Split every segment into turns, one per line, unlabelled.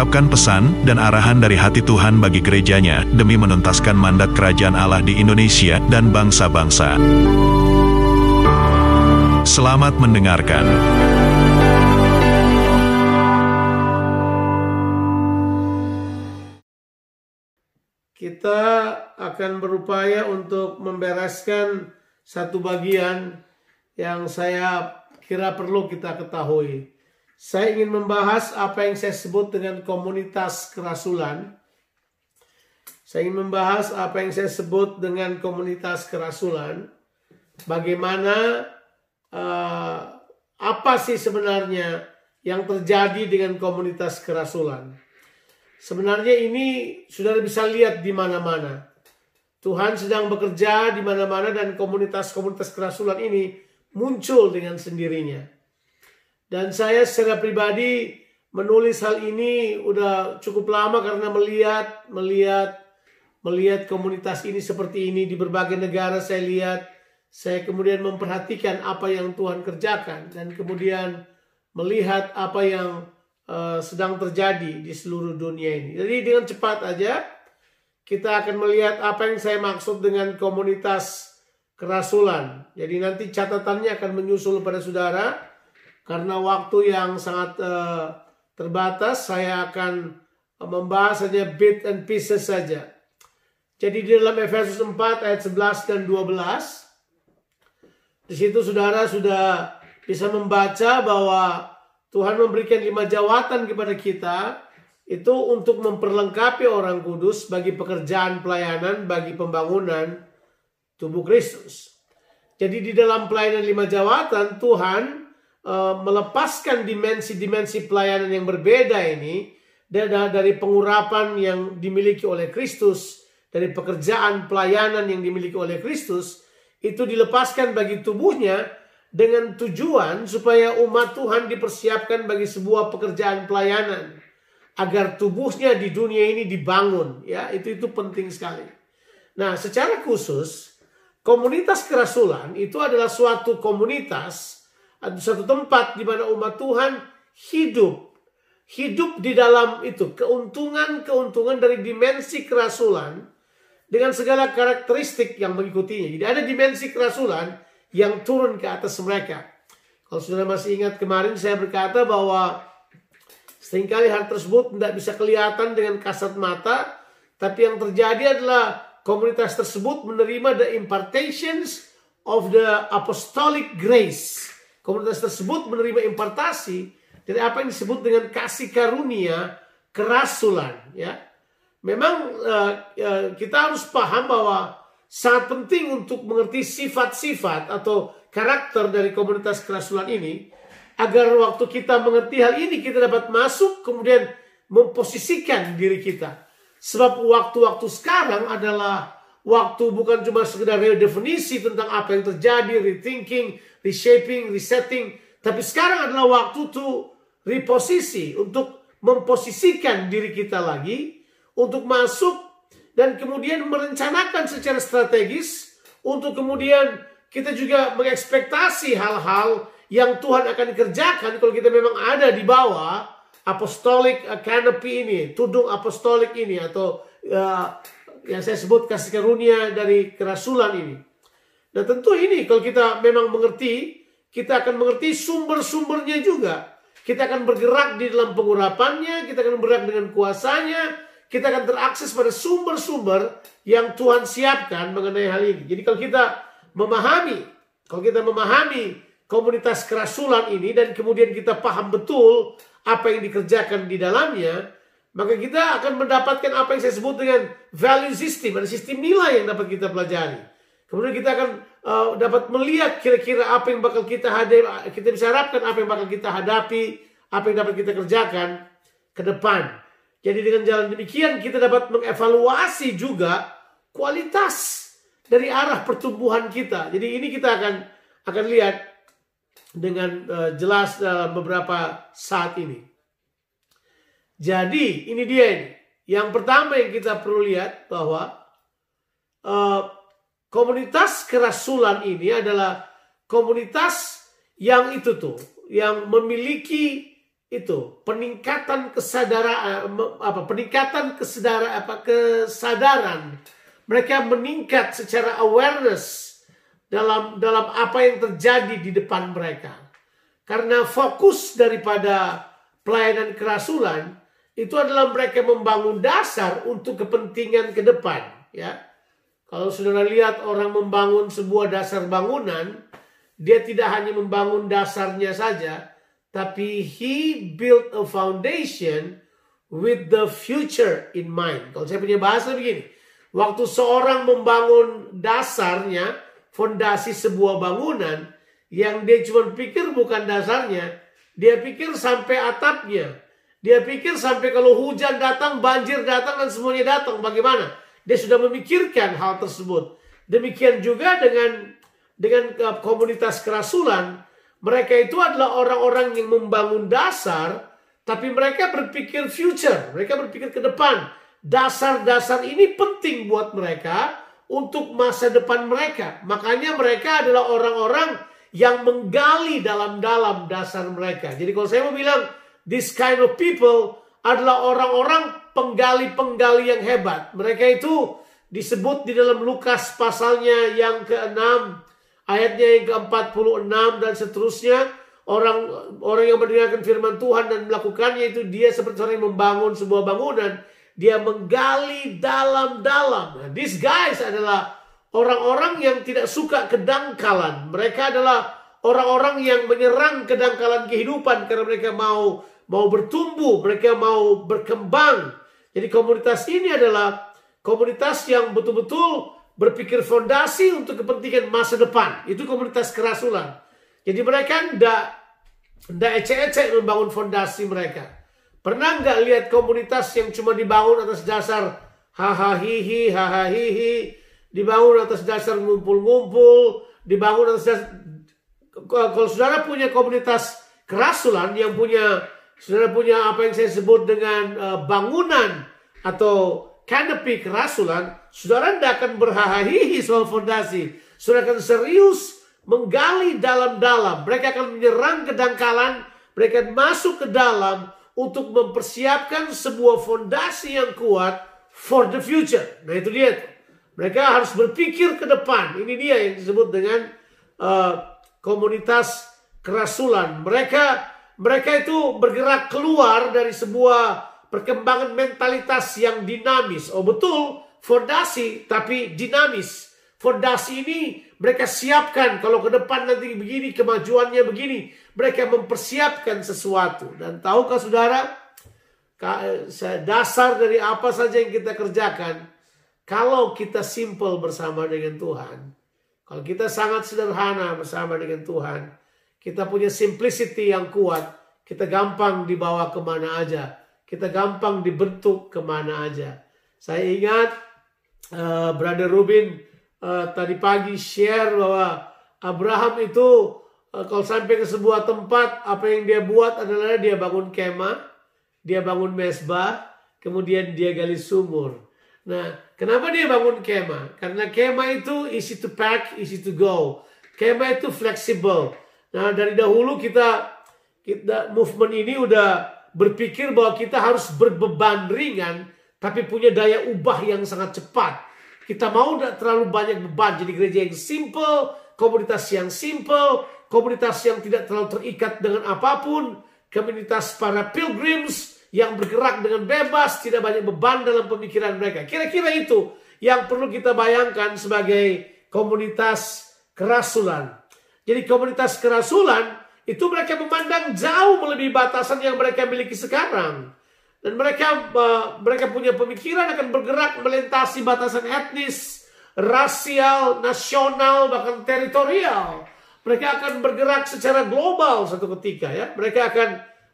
mengungkapkan pesan dan arahan dari hati Tuhan bagi gerejanya demi menuntaskan mandat kerajaan Allah di Indonesia dan bangsa-bangsa. Selamat mendengarkan.
Kita akan berupaya untuk membereskan satu bagian yang saya kira perlu kita ketahui. Saya ingin membahas apa yang saya sebut dengan komunitas kerasulan. Saya ingin membahas apa yang saya sebut dengan komunitas kerasulan. Bagaimana uh, apa sih sebenarnya yang terjadi dengan komunitas kerasulan? Sebenarnya ini sudah bisa lihat di mana-mana. Tuhan sedang bekerja di mana-mana dan komunitas-komunitas kerasulan ini muncul dengan sendirinya. Dan saya secara pribadi menulis hal ini udah cukup lama karena melihat melihat melihat komunitas ini seperti ini di berbagai negara saya lihat saya kemudian memperhatikan apa yang Tuhan kerjakan dan kemudian melihat apa yang uh, sedang terjadi di seluruh dunia ini. Jadi dengan cepat aja kita akan melihat apa yang saya maksud dengan komunitas kerasulan. Jadi nanti catatannya akan menyusul pada saudara karena waktu yang sangat uh, terbatas saya akan membahas saja bit and pieces saja. Jadi di dalam Efesus 4 ayat 11 dan 12 di situ saudara sudah bisa membaca bahwa Tuhan memberikan lima jawatan kepada kita itu untuk memperlengkapi orang kudus bagi pekerjaan pelayanan bagi pembangunan tubuh Kristus. Jadi di dalam pelayanan lima jawatan Tuhan uh, melepaskan dimensi-dimensi pelayanan yang berbeda ini dari pengurapan yang dimiliki oleh Kristus, dari pekerjaan pelayanan yang dimiliki oleh Kristus itu dilepaskan bagi tubuhnya dengan tujuan supaya umat Tuhan dipersiapkan bagi sebuah pekerjaan pelayanan agar tubuhnya di dunia ini dibangun ya itu itu penting sekali. Nah, secara khusus komunitas kerasulan itu adalah suatu komunitas atau suatu tempat di mana umat Tuhan hidup hidup di dalam itu keuntungan-keuntungan dari dimensi kerasulan dengan segala karakteristik yang mengikutinya. Jadi ada dimensi kerasulan yang turun ke atas mereka. Kalau sudah masih ingat kemarin saya berkata bahwa sering kali hal tersebut tidak bisa kelihatan dengan kasat mata, tapi yang terjadi adalah komunitas tersebut menerima the impartations of the apostolic grace. Komunitas tersebut menerima impartasi dari apa yang disebut dengan kasih karunia kerasulan, ya. Memang uh, kita harus paham bahwa sangat penting untuk mengerti sifat-sifat atau karakter dari komunitas kerasulan ini agar waktu kita mengerti hal ini kita dapat masuk kemudian memposisikan diri kita. Sebab waktu-waktu sekarang adalah waktu bukan cuma sekedar definisi tentang apa yang terjadi, rethinking, reshaping, resetting, tapi sekarang adalah waktu to reposisi untuk memposisikan diri kita lagi untuk masuk dan kemudian merencanakan secara strategis untuk kemudian kita juga mengekspektasi hal-hal yang Tuhan akan kerjakan kalau kita memang ada di bawah apostolic canopy ini, tudung apostolik ini atau uh, yang saya sebut kasih karunia dari kerasulan ini. Dan tentu ini kalau kita memang mengerti, kita akan mengerti sumber-sumbernya juga. Kita akan bergerak di dalam pengurapannya, kita akan bergerak dengan kuasanya, kita akan terakses pada sumber-sumber yang Tuhan siapkan mengenai hal ini. Jadi kalau kita memahami, kalau kita memahami komunitas kerasulan ini dan kemudian kita paham betul apa yang dikerjakan di dalamnya, maka kita akan mendapatkan apa yang saya sebut dengan value system, ada sistem nilai yang dapat kita pelajari. Kemudian kita akan uh, dapat melihat kira-kira apa yang bakal kita hadapi, kita bisa harapkan apa yang bakal kita hadapi, apa yang dapat kita kerjakan ke depan. Jadi dengan jalan demikian kita dapat mengevaluasi juga kualitas dari arah pertumbuhan kita. Jadi ini kita akan akan lihat dengan uh, jelas dalam beberapa saat ini. Jadi ini dia ini. Yang pertama yang kita perlu lihat bahwa uh, komunitas kerasulan ini adalah komunitas yang itu tuh, yang memiliki itu peningkatan kesadaran apa peningkatan kesadaran apa kesadaran mereka meningkat secara awareness dalam dalam apa yang terjadi di depan mereka karena fokus daripada pelayanan kerasulan itu adalah mereka membangun dasar untuk kepentingan ke depan ya. Kalau saudara lihat orang membangun sebuah dasar bangunan dia tidak hanya membangun dasarnya saja tapi he built a foundation with the future in mind. Kalau saya punya bahasa begini waktu seorang membangun dasarnya fondasi sebuah bangunan yang dia cuma pikir bukan dasarnya dia pikir sampai atapnya dia pikir sampai kalau hujan datang, banjir datang dan semuanya datang. Bagaimana? Dia sudah memikirkan hal tersebut. Demikian juga dengan dengan komunitas kerasulan. Mereka itu adalah orang-orang yang membangun dasar, tapi mereka berpikir future. Mereka berpikir ke depan. Dasar-dasar ini penting buat mereka untuk masa depan mereka. Makanya mereka adalah orang-orang yang menggali dalam-dalam dasar mereka. Jadi kalau saya mau bilang, this kind of people adalah orang-orang penggali-penggali yang hebat. Mereka itu disebut di dalam Lukas pasalnya yang ke-6, ayatnya yang ke-46 dan seterusnya. Orang orang yang mendengarkan firman Tuhan dan melakukannya itu dia seperti orang yang membangun sebuah bangunan. Dia menggali dalam-dalam. Nah, these guys adalah orang-orang yang tidak suka kedangkalan. Mereka adalah orang-orang yang menyerang kedangkalan kehidupan karena mereka mau mau bertumbuh, mereka mau berkembang. Jadi komunitas ini adalah komunitas yang betul-betul berpikir fondasi untuk kepentingan masa depan. Itu komunitas kerasulan. Jadi mereka tidak tidak ecek-ecek membangun fondasi mereka. Pernah nggak lihat komunitas yang cuma dibangun atas dasar hahaha hihi hahaha hihi, dibangun atas dasar ngumpul-ngumpul, dibangun atas dasar kalau saudara punya komunitas kerasulan yang punya Saudara punya apa yang saya sebut dengan uh, bangunan atau canopy kerasulan, saudara tidak akan berhahihi soal fondasi. Saudara akan serius menggali dalam-dalam. Mereka akan menyerang kedangkalan, mereka akan masuk ke dalam untuk mempersiapkan sebuah fondasi yang kuat for the future. Nah itu dia. Mereka harus berpikir ke depan. Ini dia yang disebut dengan uh, komunitas kerasulan. Mereka mereka itu bergerak keluar dari sebuah perkembangan mentalitas yang dinamis. Oh betul, fondasi tapi dinamis. Fondasi ini mereka siapkan kalau ke depan nanti begini, kemajuannya begini. Mereka mempersiapkan sesuatu. Dan tahukah saudara, dasar dari apa saja yang kita kerjakan, kalau kita simple bersama dengan Tuhan, kalau kita sangat sederhana bersama dengan Tuhan, kita punya simplicity yang kuat. Kita gampang dibawa ke mana aja. Kita gampang dibentuk ke mana aja. Saya ingat uh, Brother Rubin uh, tadi pagi share bahwa Abraham itu uh, kalau sampai ke sebuah tempat apa yang dia buat adalah dia bangun kemah, dia bangun mesbah, kemudian dia gali sumur. Nah, kenapa dia bangun kemah? Karena kemah itu easy to pack, easy to go. Kemah itu fleksibel. Nah dari dahulu kita kita movement ini udah berpikir bahwa kita harus berbeban ringan tapi punya daya ubah yang sangat cepat. Kita mau tidak terlalu banyak beban jadi gereja yang simple, komunitas yang simple, komunitas yang tidak terlalu terikat dengan apa pun, komunitas para pilgrims yang bergerak dengan bebas, tidak banyak beban dalam pemikiran mereka. Kira-kira itu yang perlu kita bayangkan sebagai komunitas kerasulan. Jadi komunitas kerasulan itu mereka memandang jauh melebihi batasan yang mereka miliki sekarang. Dan mereka uh, mereka punya pemikiran akan bergerak melintasi batasan etnis, rasial, nasional, bahkan teritorial. Mereka akan bergerak secara global satu ketika ya. Mereka akan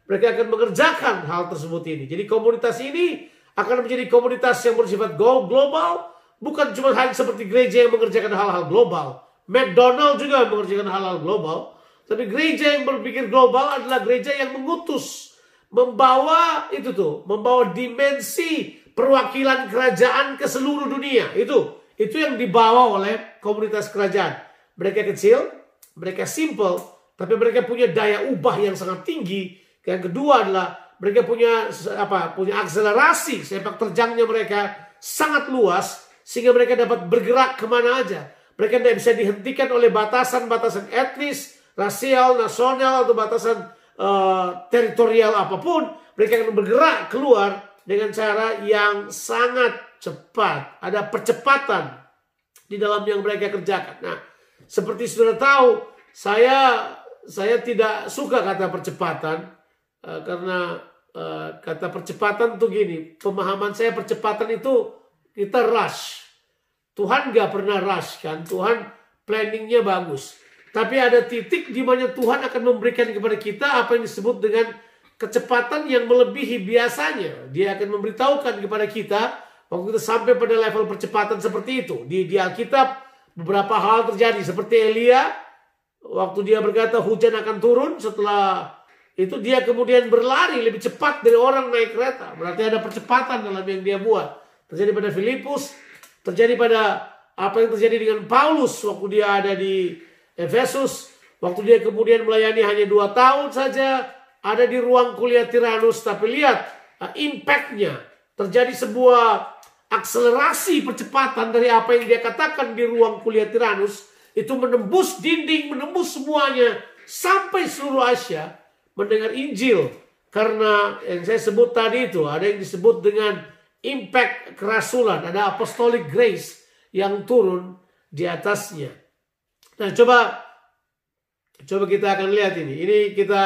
mereka akan mengerjakan hal tersebut ini. Jadi komunitas ini akan menjadi komunitas yang bersifat global, bukan cuma hal seperti gereja yang mengerjakan hal-hal global. McDonald juga mengerjakan hal-hal global. Tapi gereja yang berpikir global adalah gereja yang mengutus. Membawa itu tuh. Membawa dimensi perwakilan kerajaan ke seluruh dunia. Itu. Itu yang dibawa oleh komunitas kerajaan. Mereka kecil, mereka simple, tapi mereka punya daya ubah yang sangat tinggi. Yang kedua adalah mereka punya apa? Punya akselerasi sepak terjangnya mereka sangat luas sehingga mereka dapat bergerak ke mana aja. Mereka tidak bisa dihentikan oleh batasan-batasan etnis, rasial, nasional atau batasan uh, teritorial apa pun. Mereka akan bergerak keluar dengan cara yang sangat cepat. Ada percepatan di dalam yang mereka kerjakan. Nah, seperti sudah tahu, saya saya tidak suka kata percepatan uh, karena uh, kata percepatan tuh gini, pemahaman saya percepatan itu kita rush. Tuhan gak pernah rush kan, Tuhan planningnya bagus. Tapi ada titik di mana Tuhan akan memberikan kepada kita apa yang disebut dengan kecepatan yang melebihi biasanya. Dia akan memberitahukan kepada kita waktu kita sampai pada level percepatan seperti itu. Di, di Alkitab beberapa hal terjadi seperti Elia waktu dia berkata hujan akan turun setelah itu dia kemudian berlari lebih cepat dari orang naik kereta. Berarti ada percepatan dalam yang dia buat. Terjadi pada Filipus, terjadi pada apa yang terjadi dengan Paulus waktu dia ada di Efesus. Waktu dia kemudian melayani hanya dua tahun saja. Ada di ruang kuliah Tiranus. Tapi lihat uh, impactnya. Terjadi sebuah akselerasi percepatan dari apa yang dia katakan di ruang kuliah Tiranus. Itu menembus dinding, menembus semuanya. Sampai seluruh Asia mendengar Injil. Karena yang saya sebut tadi itu ada yang disebut dengan impact kerasulan, ada apostolic grace yang turun di atasnya. Nah, coba coba kita akan lihat ini. Ini kita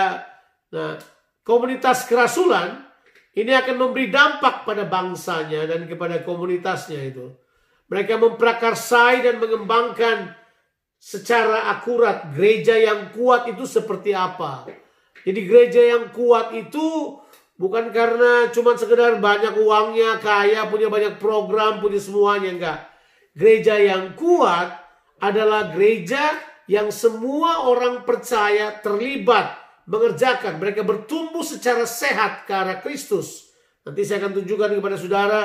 nah, komunitas kerasulan ini akan memberi dampak pada bangsanya dan kepada komunitasnya itu. Mereka memprakarsai dan mengembangkan secara akurat gereja yang kuat itu seperti apa. Jadi gereja yang kuat itu bukan karena cuma sekedar banyak uangnya, kaya, punya banyak program, punya semuanya enggak. Gereja yang kuat adalah gereja yang semua orang percaya terlibat mengerjakan. Mereka bertumbuh secara sehat ke arah Kristus. Nanti saya akan tunjukkan kepada saudara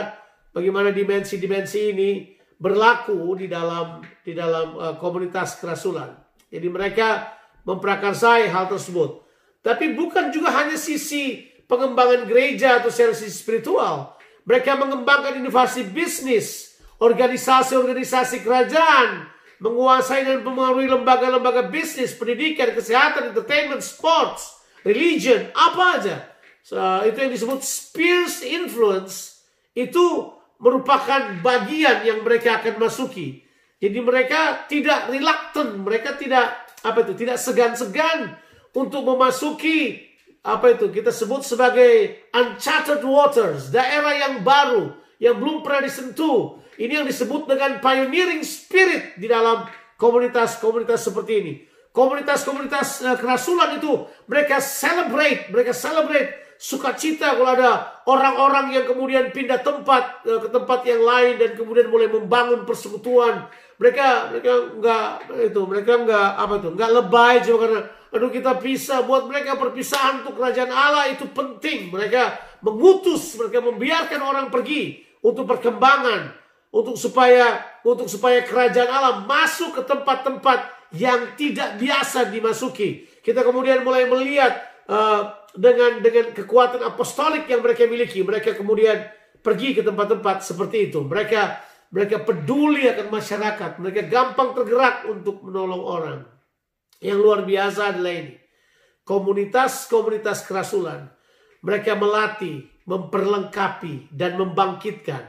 bagaimana dimensi-dimensi ini berlaku di dalam di dalam uh, komunitas kerasulan. Jadi mereka memprakarsai hal tersebut. Tapi bukan juga hanya sisi pengembangan gereja atau sisi spiritual. Mereka mengembangkan inovasi bisnis, organisasi-organisasi kerajaan, menguasai dan mempengaruhi lembaga-lembaga bisnis, pendidikan, kesehatan, entertainment, sports, religion, apa aja. So, itu yang disebut spheres influence. Itu merupakan bagian yang mereka akan masuki. Jadi mereka tidak reluctant, mereka tidak apa itu, tidak segan-segan untuk memasuki apa itu kita sebut sebagai uncharted waters, daerah yang baru yang belum pernah disentuh. Ini yang disebut dengan pioneering spirit di dalam komunitas-komunitas seperti ini. Komunitas-komunitas uh, kerasulan itu mereka celebrate, mereka celebrate sukacita kalau ada orang-orang yang kemudian pindah tempat uh, ke tempat yang lain dan kemudian mulai membangun persekutuan. Mereka mereka enggak itu, mereka enggak apa itu, enggak lebay cuma karena Aduh kita pisah buat mereka perpisahan untuk kerajaan Allah itu penting. Mereka mengutus, mereka membiarkan orang pergi untuk perkembangan, untuk supaya untuk supaya kerajaan Allah masuk ke tempat-tempat yang tidak biasa dimasuki. Kita kemudian mulai melihat uh, dengan dengan kekuatan apostolik yang mereka miliki, mereka kemudian pergi ke tempat-tempat seperti itu. Mereka mereka peduli akan masyarakat, mereka gampang tergerak untuk menolong orang. Yang luar biasa adalah ini. Komunitas-komunitas kerasulan. Mereka melatih, memperlengkapi, dan membangkitkan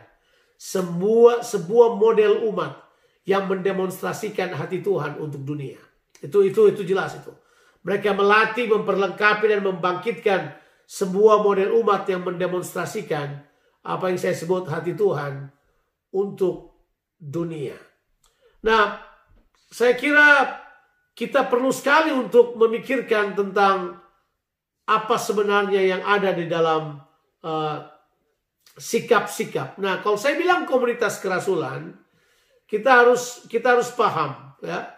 semua sebuah model umat yang mendemonstrasikan hati Tuhan untuk dunia. Itu itu itu jelas itu. Mereka melatih, memperlengkapi dan membangkitkan sebuah model umat yang mendemonstrasikan apa yang saya sebut hati Tuhan untuk dunia. Nah, saya kira kita perlu sekali untuk memikirkan tentang apa sebenarnya yang ada di dalam uh, sikap-sikap. Uh, nah, kalau saya bilang komunitas kerasulan, kita harus kita harus paham ya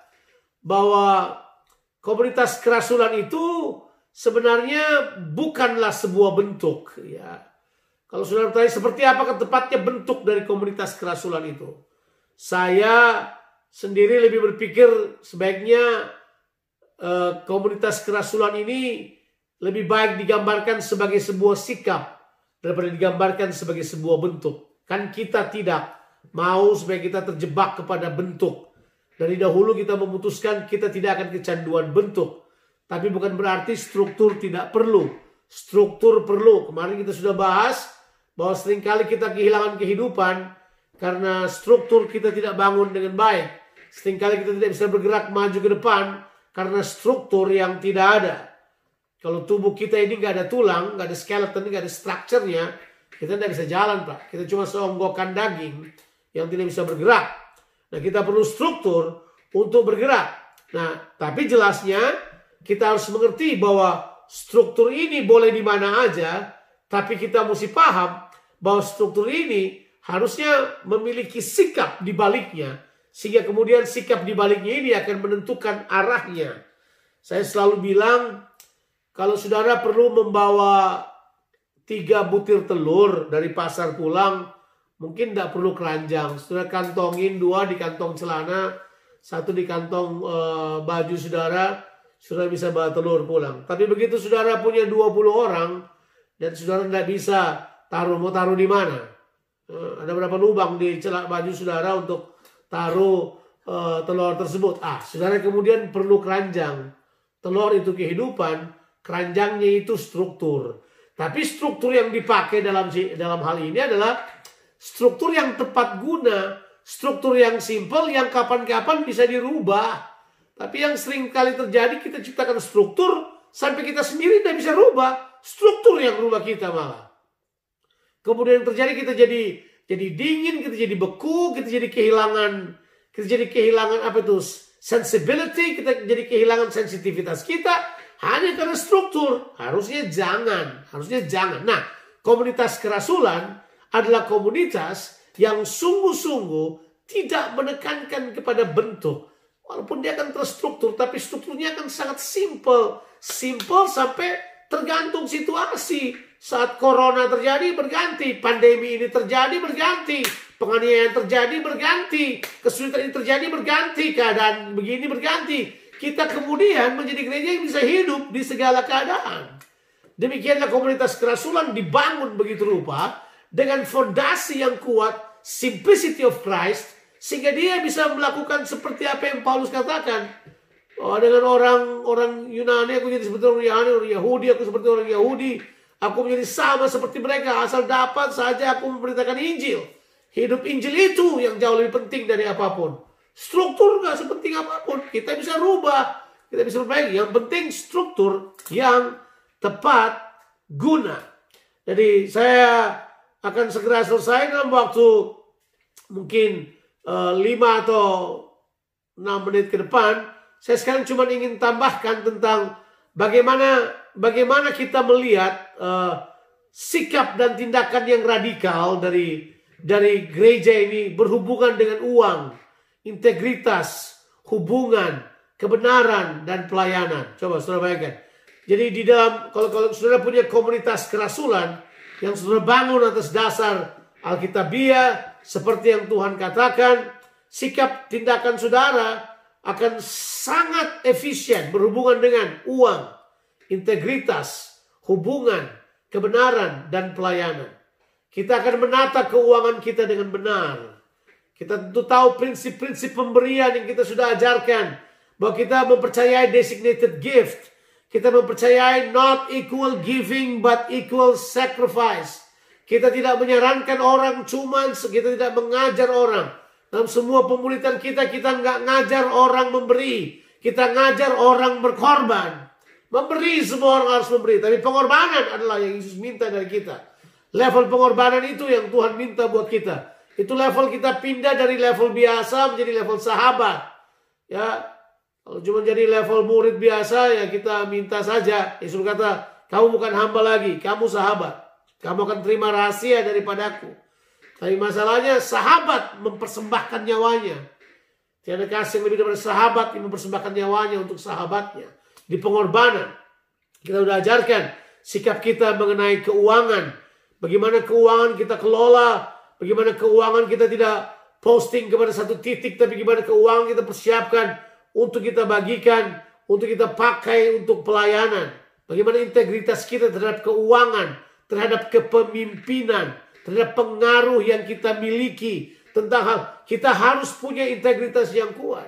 bahwa komunitas kerasulan itu sebenarnya bukanlah sebuah bentuk ya. Kalau saudara bertanya seperti apa tepatnya bentuk dari komunitas kerasulan itu? Saya sendiri lebih berpikir sebaiknya eh, komunitas kerasulan ini lebih baik digambarkan sebagai sebuah sikap daripada digambarkan sebagai sebuah bentuk. Kan kita tidak mau supaya kita terjebak kepada bentuk. Dari dahulu kita memutuskan kita tidak akan kecanduan bentuk. Tapi bukan berarti struktur tidak perlu. Struktur perlu. Kemarin kita sudah bahas bahwa sering kali kita kehilangan kehidupan karena struktur kita tidak bangun dengan baik. Seringkali kita tidak bisa bergerak maju ke depan karena struktur yang tidak ada. Kalau tubuh kita ini nggak ada tulang, nggak ada skeleton, nggak ada strukturnya, kita tidak bisa jalan pak. Kita cuma seonggokan daging yang tidak bisa bergerak. Nah kita perlu struktur untuk bergerak. Nah tapi jelasnya kita harus mengerti bahwa struktur ini boleh di mana aja, tapi kita mesti paham bahwa struktur ini harusnya memiliki sikap di baliknya, sehingga kemudian sikap di baliknya ini akan menentukan arahnya. Saya selalu bilang, kalau saudara perlu membawa tiga butir telur dari pasar pulang, mungkin tidak perlu keranjang. Saudara kantongin dua di kantong celana, satu di kantong e, baju saudara, sudah bisa bawa telur pulang. Tapi begitu saudara punya 20 orang dan saudara tidak bisa taruh mau taruh di mana? Uh, ada berapa lubang di celak baju saudara untuk taruh uh, telur tersebut? Ah, saudara kemudian perlu keranjang. Telur itu kehidupan, keranjangnya itu struktur. Tapi struktur yang dipakai dalam dalam hal ini adalah struktur yang tepat guna, struktur yang simple yang kapan-kapan bisa dirubah. Tapi yang sering kali terjadi kita ciptakan struktur sampai kita sendiri tidak bisa rubah. Struktur yang rubah kita malah. Kemudian yang terjadi kita jadi jadi dingin, kita jadi beku, kita jadi kehilangan kita jadi kehilangan apa itu sensibility, kita jadi kehilangan sensitivitas kita hanya karena struktur. Harusnya jangan, harusnya jangan. Nah, komunitas kerasulan adalah komunitas yang sungguh-sungguh tidak menekankan kepada bentuk, Walaupun dia akan terstruktur, tapi strukturnya akan sangat simple. Simple sampai tergantung situasi. Saat corona terjadi berganti, pandemi ini terjadi berganti, penganiayaan terjadi berganti, kesulitan ini terjadi berganti, keadaan begini berganti. Kita kemudian menjadi gereja yang bisa hidup di segala keadaan. Demikianlah komunitas kerasulan dibangun begitu rupa dengan fondasi yang kuat, simplicity of Christ, sehingga dia bisa melakukan seperti apa yang Paulus katakan. Oh, dengan orang orang Yunani aku jadi seperti orang Yunani, orang Yahudi aku seperti orang Yahudi. Aku menjadi sama seperti mereka asal dapat saja aku memberitakan Injil. Hidup Injil itu yang jauh lebih penting dari apa pun. Struktur nggak sepenting apa pun. Kita bisa rubah, kita bisa perbaiki. Yang penting struktur yang tepat guna. Jadi saya akan segera selesai dalam waktu mungkin uh, atau 6 menit ke depan, saya sekarang cuma ingin tambahkan tentang bagaimana bagaimana kita melihat uh, sikap dan tindakan yang radikal dari dari gereja ini berhubungan dengan uang, integritas, hubungan, kebenaran dan pelayanan. Coba saudara bayangkan. Jadi di dalam kalau kalau saudara punya komunitas kerasulan yang saudara bangun atas dasar Alkitabiah seperti yang Tuhan katakan, sikap tindakan saudara akan sangat efisien berhubungan dengan uang, integritas, hubungan, kebenaran, dan pelayanan. Kita akan menata keuangan kita dengan benar. Kita tentu tahu prinsip-prinsip pemberian yang kita sudah ajarkan. Bahwa kita mempercayai designated gift. Kita mempercayai not equal giving but equal sacrifice. Kita tidak menyarankan orang cuman kita tidak mengajar orang. Dalam semua pemulitan kita, kita nggak ngajar orang memberi. Kita ngajar orang berkorban. Memberi semua orang harus memberi. Tapi pengorbanan adalah yang Yesus minta dari kita. Level pengorbanan itu yang Tuhan minta buat kita. Itu level kita pindah dari level biasa menjadi level sahabat. Ya, kalau cuma jadi level murid biasa ya kita minta saja. Yesus kata, kamu bukan hamba lagi, kamu sahabat. Kamu akan terima rahasia daripadaku. Tapi masalahnya sahabat mempersembahkan nyawanya. Tiada kasih yang lebih daripada sahabat yang mempersembahkan nyawanya untuk sahabatnya. Di pengorbanan. Kita sudah ajarkan sikap kita mengenai keuangan. Bagaimana keuangan kita kelola. Bagaimana keuangan kita tidak posting kepada satu titik. Tapi bagaimana keuangan kita persiapkan untuk kita bagikan. Untuk kita pakai untuk pelayanan. Bagaimana integritas kita terhadap keuangan. Terhadap kepemimpinan terhadap pengaruh yang kita miliki tentang hal kita harus punya integritas yang kuat.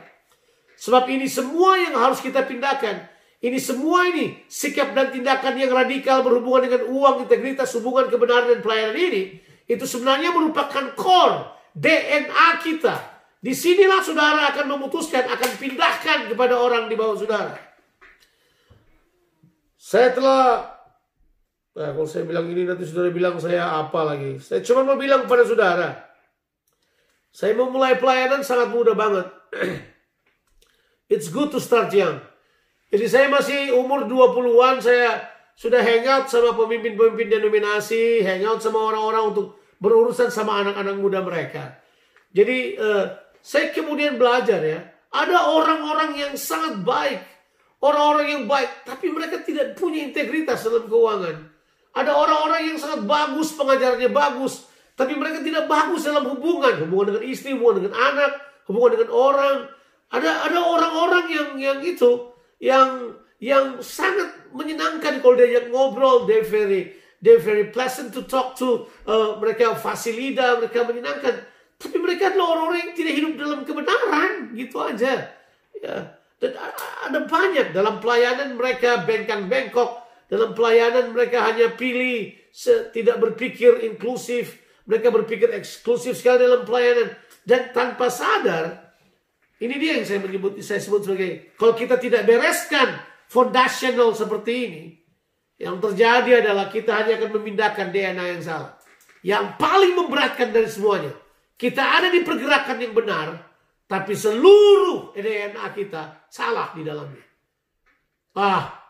Sebab ini semua yang harus kita pindahkan. Ini semua ini sikap dan tindakan yang radikal berhubungan dengan uang, integritas, hubungan kebenaran dan pelayanan ini itu sebenarnya merupakan core DNA kita. Di sinilah saudara akan memutuskan, akan pindahkan kepada orang di bawah saudara. Saya telah Nah, kalau saya bilang ini nanti saudara bilang saya apa lagi. Saya cuma mau bilang kepada saudara. Saya mau mulai pelayanan sangat mudah banget. It's good to start young. Jadi saya masih umur 20-an, saya sudah hangout sama pemimpin-pemimpin denominasi, hangout sama orang-orang untuk berurusan sama anak-anak muda mereka. Jadi uh, saya kemudian belajar ya, ada orang-orang yang sangat baik, orang-orang yang baik, tapi mereka tidak punya integritas dalam keuangan. Ada orang-orang yang sangat bagus, pengajarannya bagus, tapi mereka tidak bagus dalam hubungan, hubungan dengan istri, hubungan dengan anak, hubungan dengan orang. Ada ada orang-orang yang yang itu yang yang sangat menyenangkan kalau dia ngobrol, they very very pleasant to talk to, uh, mereka fasilida, mereka menyenangkan. Tapi mereka adalah orang-orang yang tidak hidup dalam kebenaran, gitu aja. Ya. Dan ada banyak dalam pelayanan mereka bengkang-bengkok, dalam pelayanan mereka hanya pilih, tidak berpikir inklusif. Mereka berpikir eksklusif sekali dalam pelayanan. Dan tanpa sadar, ini dia yang saya menyebut, saya sebut sebagai, kalau kita tidak bereskan foundational seperti ini, yang terjadi adalah kita hanya akan memindahkan DNA yang salah. Yang paling memberatkan dari semuanya, kita ada di pergerakan yang benar, tapi seluruh DNA kita salah di dalamnya. Ah,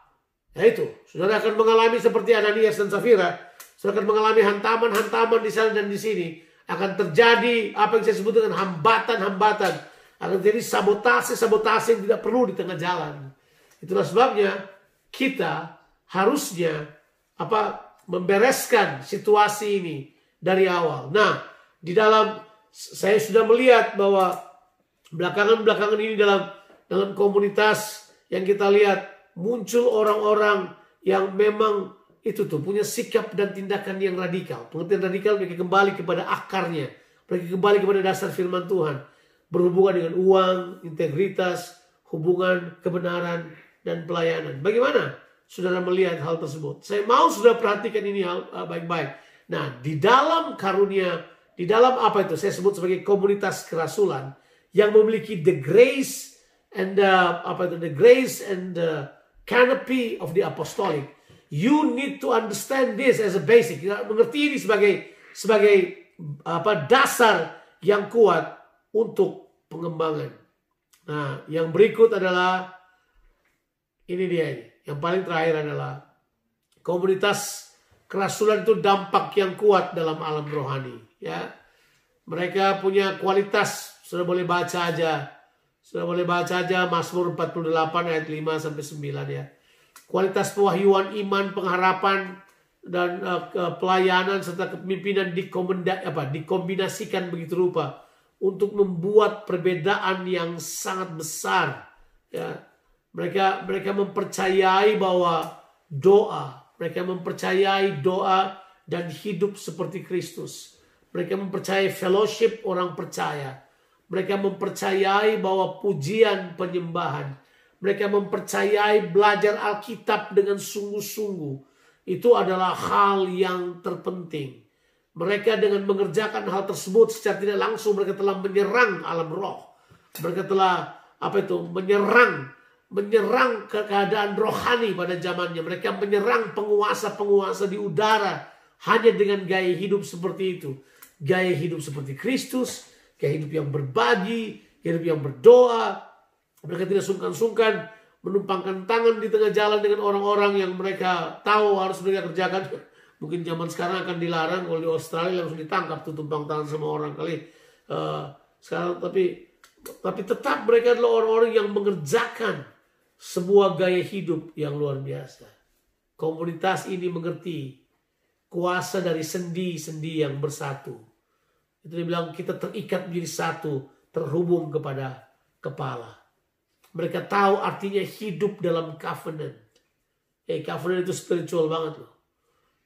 Ya itu, saudara akan mengalami seperti Ananias dan Safira. Saudara akan mengalami hantaman-hantaman di sana dan di sini. Akan terjadi apa yang saya sebut dengan hambatan-hambatan. Akan terjadi sabotase-sabotase yang tidak perlu di tengah jalan. Itulah sebabnya kita harusnya apa membereskan situasi ini dari awal. Nah, di dalam saya sudah melihat bahwa belakangan-belakangan ini dalam dalam komunitas yang kita lihat muncul orang-orang yang memang itu tuh punya sikap dan tindakan yang radikal. Pengertian radikal mereka kembali kepada akarnya. Mereka kembali kepada dasar firman Tuhan. Berhubungan dengan uang, integritas, hubungan, kebenaran, dan pelayanan. Bagaimana saudara melihat hal tersebut? Saya mau sudah perhatikan ini uh, baik-baik. Nah, di dalam karunia, di dalam apa itu? Saya sebut sebagai komunitas kerasulan yang memiliki the grace and uh, apa itu the grace and uh, canopy of the apostolic. You need to understand this as a basic. Mengerti ini sebagai sebagai apa dasar yang kuat untuk pengembangan. Nah, yang berikut adalah ini dia ini. Yang paling terakhir adalah komunitas kerasulan itu dampak yang kuat dalam alam rohani, ya. Mereka punya kualitas, sudah boleh baca aja sudah boleh baca aja Mazmur 48 ayat 5 sampai 9 ya. Kualitas pewahyuan iman, pengharapan dan uh, pelayanan serta kepemimpinan apa, dikombinasikan begitu rupa untuk membuat perbedaan yang sangat besar ya. Mereka mereka mempercayai bahwa doa, mereka mempercayai doa dan hidup seperti Kristus. Mereka mempercayai fellowship orang percaya mereka mempercayai bahwa pujian penyembahan. Mereka mempercayai belajar Alkitab dengan sungguh-sungguh. Itu adalah hal yang terpenting. Mereka dengan mengerjakan hal tersebut secara tidak langsung mereka telah menyerang alam roh. Mereka telah apa itu menyerang menyerang ke keadaan rohani pada zamannya. Mereka menyerang penguasa-penguasa di udara hanya dengan gaya hidup seperti itu. Gaya hidup seperti Kristus, Kayak hidup yang berbagi, hidup yang berdoa. Mereka tidak sungkan-sungkan menumpangkan tangan di tengah jalan dengan orang-orang yang mereka tahu harus mereka kerjakan. Mungkin zaman sekarang akan dilarang kalau di Australia langsung ditangkap tuh tumpang tangan sama orang kali. Eh, sekarang tapi tapi tetap mereka adalah orang-orang yang mengerjakan sebuah gaya hidup yang luar biasa. Komunitas ini mengerti kuasa dari sendi-sendi yang bersatu. Itu dibilang kita terikat menjadi satu, terhubung kepada kepala. Mereka tahu artinya hidup dalam covenant. Eh, covenant itu spiritual banget loh.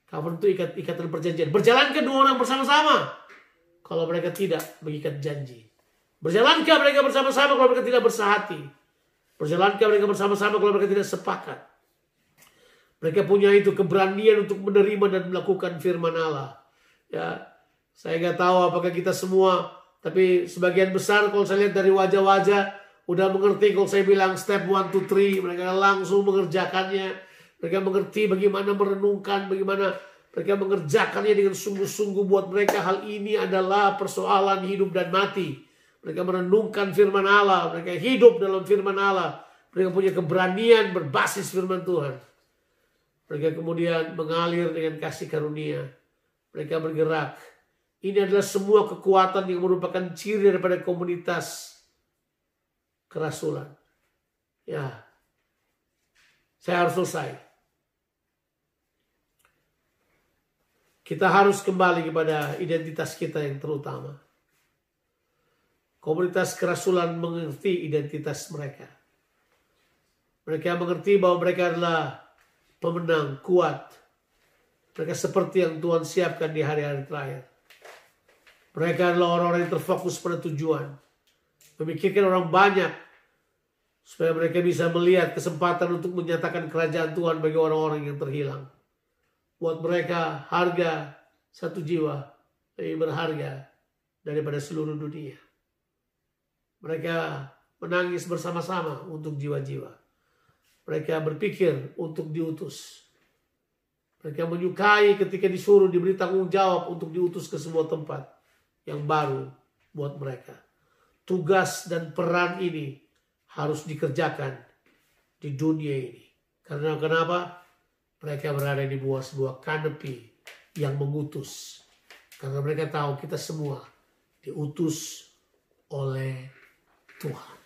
Covenant itu ikat ikatan perjanjian. Berjalan kedua orang bersama-sama. Kalau mereka tidak mengikat janji. Berjalankah mereka bersama-sama kalau mereka tidak bersahati? Berjalankah mereka bersama-sama kalau mereka tidak sepakat? Mereka punya itu keberanian untuk menerima dan melakukan firman Allah. Ya, saya nggak tahu apakah kita semua, tapi sebagian besar kalau saya lihat dari wajah-wajah udah mengerti kalau saya bilang step one to three, mereka langsung mengerjakannya. Mereka mengerti bagaimana merenungkan, bagaimana mereka mengerjakannya dengan sungguh-sungguh buat mereka hal ini adalah persoalan hidup dan mati. Mereka merenungkan firman Allah, mereka hidup dalam firman Allah. Mereka punya keberanian berbasis firman Tuhan. Mereka kemudian mengalir dengan kasih karunia. Mereka bergerak. Ini adalah semua kekuatan yang merupakan ciri daripada komunitas kerasulan. Ya, saya harus selesai. Kita harus kembali kepada identitas kita yang terutama. Komunitas kerasulan mengerti identitas mereka. Mereka mengerti bahwa mereka adalah pemenang, kuat. Mereka seperti yang Tuhan siapkan di hari-hari terakhir. Mereka adalah orang-orang yang terfokus pada tujuan. Memikirkan orang banyak. Supaya mereka bisa melihat kesempatan untuk menyatakan kerajaan Tuhan bagi orang-orang yang terhilang. Buat mereka harga satu jiwa lebih berharga daripada seluruh dunia. Mereka menangis bersama-sama untuk jiwa-jiwa. Mereka berpikir untuk diutus. Mereka menyukai ketika disuruh diberi tanggung jawab untuk diutus ke sebuah tempat yang baru buat mereka. Tugas dan peran ini harus dikerjakan di dunia ini. Karena kenapa? Mereka berada di bawah sebuah kanepi yang mengutus. Karena mereka tahu kita semua diutus oleh Tuhan.